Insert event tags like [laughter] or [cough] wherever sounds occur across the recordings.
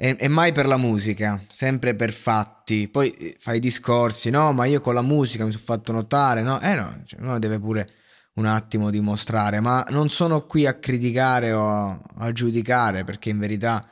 E, e, mai per la musica, sempre per fatti. Poi eh, fai discorsi, no, ma io con la musica mi sono fatto notare, no? Eh no, cioè, uno deve pure un attimo dimostrare, ma non sono qui a criticare o a, a giudicare, perché in verità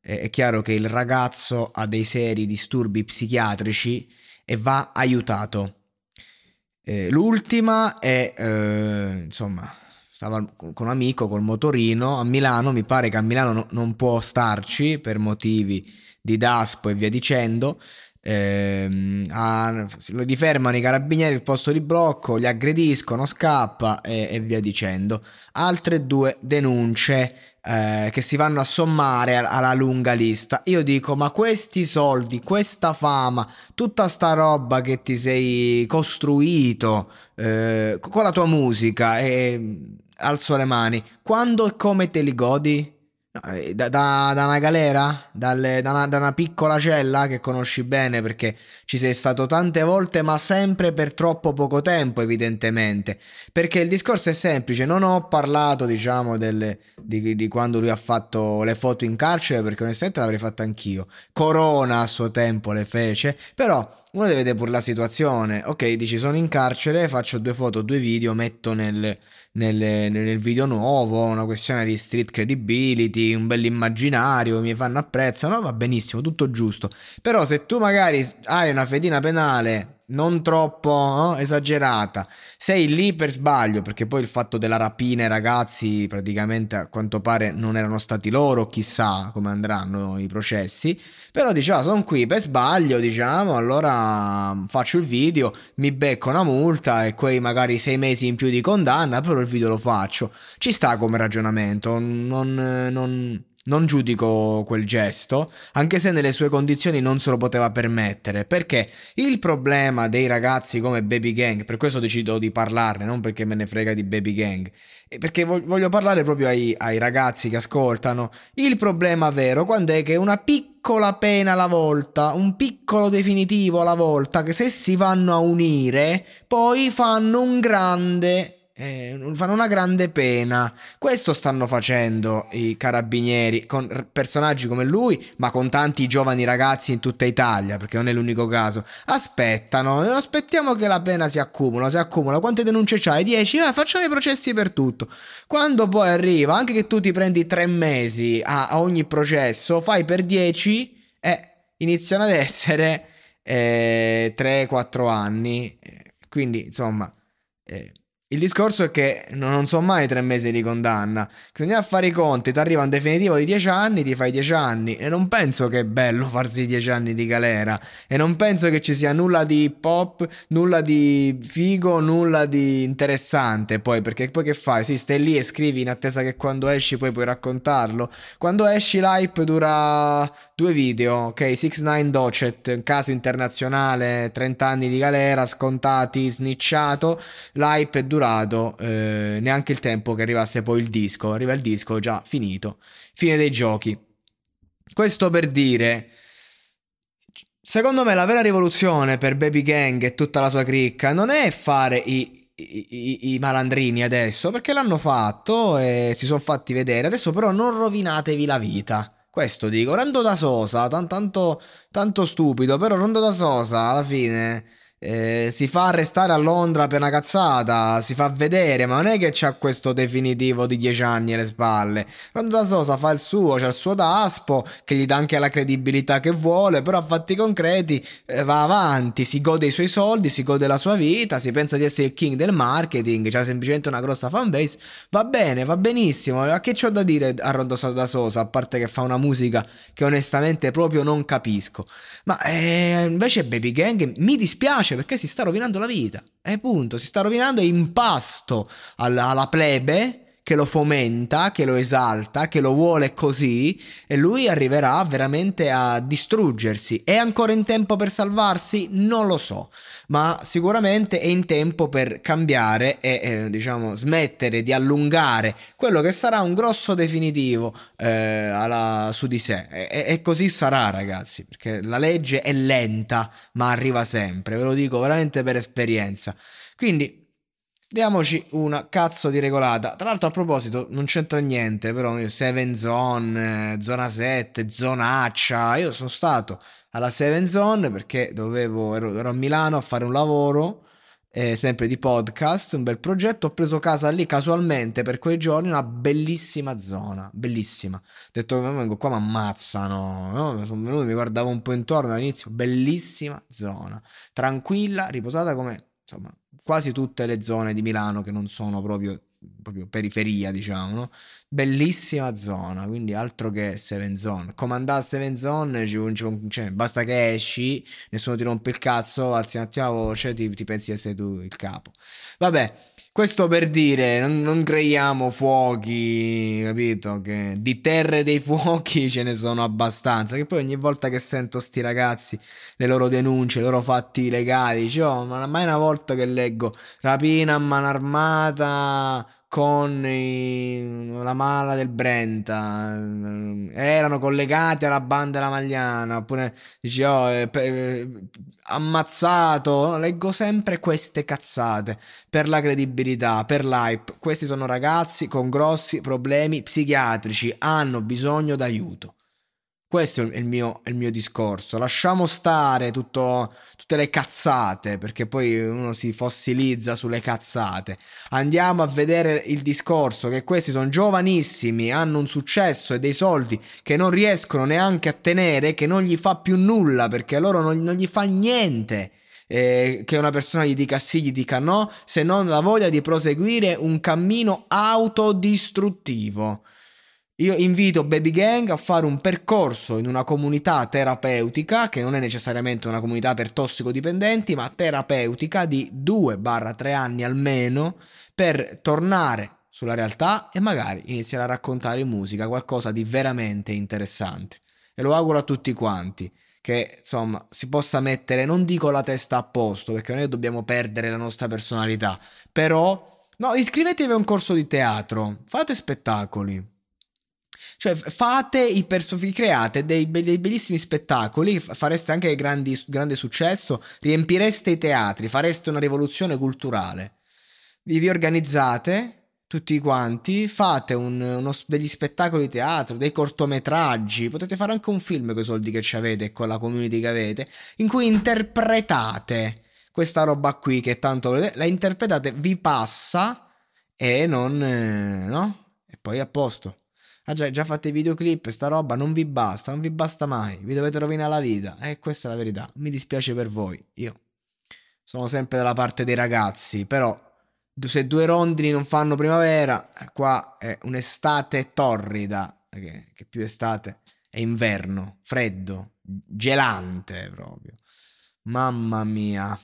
è, è chiaro che il ragazzo ha dei seri disturbi psichiatrici e va aiutato. Eh, l'ultima è, eh, insomma, stava con un amico col motorino a Milano, mi pare che a Milano no, non può starci per motivi di DASPO e via dicendo. Eh, a, gli fermano i carabinieri il posto di blocco, li aggrediscono, scappa e, e via dicendo. Altre due denunce eh, che si vanno a sommare alla lunga lista. Io dico, ma questi soldi, questa fama, tutta sta roba che ti sei costruito eh, con la tua musica e alzo le mani. Quando e come te li godi? Eh, da, da, da una galera? Dalle, da, una, da, una, piccola cella che conosci bene perché ci sei stato tante volte ma sempre per troppo poco tempo evidentemente perché il discorso è semplice non ho parlato diciamo delle, di, di, quando lui ha fatto le foto in carcere perché onestamente l'avrei fatto anch'io Corona a suo tempo le fece però uno deve vedere pure la situazione. Ok, dici sono in carcere, faccio due foto, due video, metto nel, nel, nel video nuovo, una questione di street credibility, un bell'immaginario, mi fanno apprezzano, va benissimo, tutto giusto. Però se tu magari hai una fedina penale non troppo no? esagerata. Sei lì per sbaglio, perché poi il fatto della rapina ai ragazzi praticamente a quanto pare non erano stati loro, chissà come andranno i processi. Però diceva, sono qui per sbaglio, diciamo, allora mm, faccio il video, mi becco una multa e quei magari sei mesi in più di condanna, però il video lo faccio. Ci sta come ragionamento, non, non non giudico quel gesto, anche se nelle sue condizioni non se lo poteva permettere, perché il problema dei ragazzi come Baby Gang, per questo decido di parlarne, non perché me ne frega di Baby Gang, perché voglio parlare proprio ai, ai ragazzi che ascoltano, il problema vero quando è che una piccola pena alla volta, un piccolo definitivo alla volta, che se si vanno a unire, poi fanno un grande eh, fanno una grande pena. Questo stanno facendo i carabinieri con personaggi come lui, ma con tanti giovani ragazzi in tutta Italia, perché non è l'unico caso. Aspettano, aspettiamo che la pena si accumula, si accumula. Quante denunce c'hai? 10? Eh, facciamo i processi per tutto. Quando poi arriva, anche che tu ti prendi tre mesi a, a ogni processo, fai per 10 e eh, iniziano ad essere eh, 3-4 anni. Quindi, insomma... Eh, il discorso è che non sono mai tre mesi di condanna. Se andiamo a fare i conti, ti arriva un definitivo di dieci anni, ti fai dieci anni. E non penso che è bello [laughs] farsi dieci anni di galera. E non penso che ci sia nulla di hip hop, nulla di figo, nulla di interessante. Poi, perché poi che fai? Sì, stai lì e scrivi in attesa che quando esci poi puoi raccontarlo. Quando esci l'hype dura due video, ok? 6 9 Docet, caso internazionale, 30 anni di galera, scontati, snicciato. L'hype è durato eh, neanche il tempo che arrivasse poi il disco. Arriva il disco già finito. Fine dei giochi. Questo per dire. Secondo me la vera rivoluzione per Baby Gang e tutta la sua cricca non è fare i, i, i, i malandrini adesso, perché l'hanno fatto e si sono fatti vedere. Adesso però non rovinatevi la vita Questo dico, Rondo da Sosa, tanto, tanto stupido, però Rondo da Sosa alla fine eh, si fa arrestare a Londra per una cazzata, si fa vedere, ma non è che c'ha questo definitivo di 10 anni alle spalle. Rondo da Sosa fa il suo, c'ha il suo daspo, che gli dà anche la credibilità che vuole, però a fatti concreti eh, va avanti, si gode i suoi soldi, si gode la sua vita, si pensa di essere il king del marketing, c'ha semplicemente una grossa fanbase, va bene, va benissimo, a che c'ho da dire a Rondo da Sosa, a parte che fa una musica che onestamente proprio non capisco. Ma eh, invece Baby Gang mi dispiace piace perché si sta rovinando la vita. E punto, si sta rovinando in pasto alla, alla plebe che lo fomenta, che lo esalta, che lo vuole così e lui arriverà veramente a distruggersi. È ancora in tempo per salvarsi? Non lo so, ma sicuramente è in tempo per cambiare e eh, diciamo smettere di allungare quello che sarà un grosso definitivo eh, alla, su di sé. E, e così sarà ragazzi, perché la legge è lenta ma arriva sempre, ve lo dico veramente per esperienza. Quindi Diamoci una cazzo di regolata. Tra l'altro, a proposito, non c'entra niente, però 7 Zone, zona 7, zonaccia. Io sono stato alla 7 Zone perché dovevo, ero, ero a Milano a fare un lavoro, eh, sempre di podcast, un bel progetto. Ho preso casa lì casualmente per quei giorni, una bellissima zona, bellissima. Ho detto vengo qua, mi ammazzano. No? Sono venuto, mi guardavo un po' intorno all'inizio, bellissima zona, tranquilla, riposata come insomma quasi tutte le zone di Milano che non sono proprio, proprio periferia, diciamo, no? Bellissima zona, quindi altro che Seven Zone. Comandare Seven Zone, ci, cioè, basta che esci, nessuno ti rompe il cazzo, alzi un attimo la voce, ti, ti pensi di essere tu il capo. Vabbè, questo per dire, non, non, creiamo fuochi, capito? Che di terre dei fuochi [laughs] ce ne sono abbastanza. Che poi ogni volta che sento sti ragazzi, le loro denunce, i loro fatti legali, dice, oh, ma mai una volta che leggo rapina a mano armata con i, la mala del Brenta erano collegati alla banda della Magliana oppure dici oh eh, eh, ammazzato leggo sempre queste cazzate per la credibilità per l'hype. Questi sono ragazzi con grossi problemi psichiatrici hanno bisogno d'aiuto questo è il mio, il mio discorso. Lasciamo stare tutto, tutte le cazzate, perché poi uno si fossilizza sulle cazzate. Andiamo a vedere il discorso che questi sono giovanissimi, hanno un successo e dei soldi che non riescono neanche a tenere, che non gli fa più nulla, perché a loro non, non gli fa niente. Eh, che una persona gli dica sì, gli dica no, se non la voglia di proseguire un cammino autodistruttivo. Io invito Baby Gang a fare un percorso in una comunità terapeutica, che non è necessariamente una comunità per tossicodipendenti, ma terapeutica di 2-3 anni almeno, per tornare sulla realtà e magari iniziare a raccontare in musica qualcosa di veramente interessante. E lo auguro a tutti quanti che insomma si possa mettere, non dico la testa a posto, perché noi dobbiamo perdere la nostra personalità, però no, iscrivetevi a un corso di teatro, fate spettacoli cioè, fate i personaggi, create dei, dei, bellissimi spettacoli, fareste anche grandi, grande successo, riempireste i teatri, fareste una rivoluzione culturale. Vi, vi organizzate tutti quanti, fate un, uno, degli spettacoli di teatro, dei cortometraggi, potete fare anche un film con i soldi che ci avete e con la community che avete, in cui interpretate questa roba qui che tanto volete, la interpretate, vi passa e non... Eh, no? E poi a posto. Ah già, già fate videoclip, sta roba non vi basta, non vi basta mai, vi dovete rovinare la vita. E eh, questa è la verità. Mi dispiace per voi. Io sono sempre dalla parte dei ragazzi, però se due rondini non fanno primavera, eh, qua è un'estate torrida, che, che più estate è inverno, freddo, gelante proprio. Mamma mia.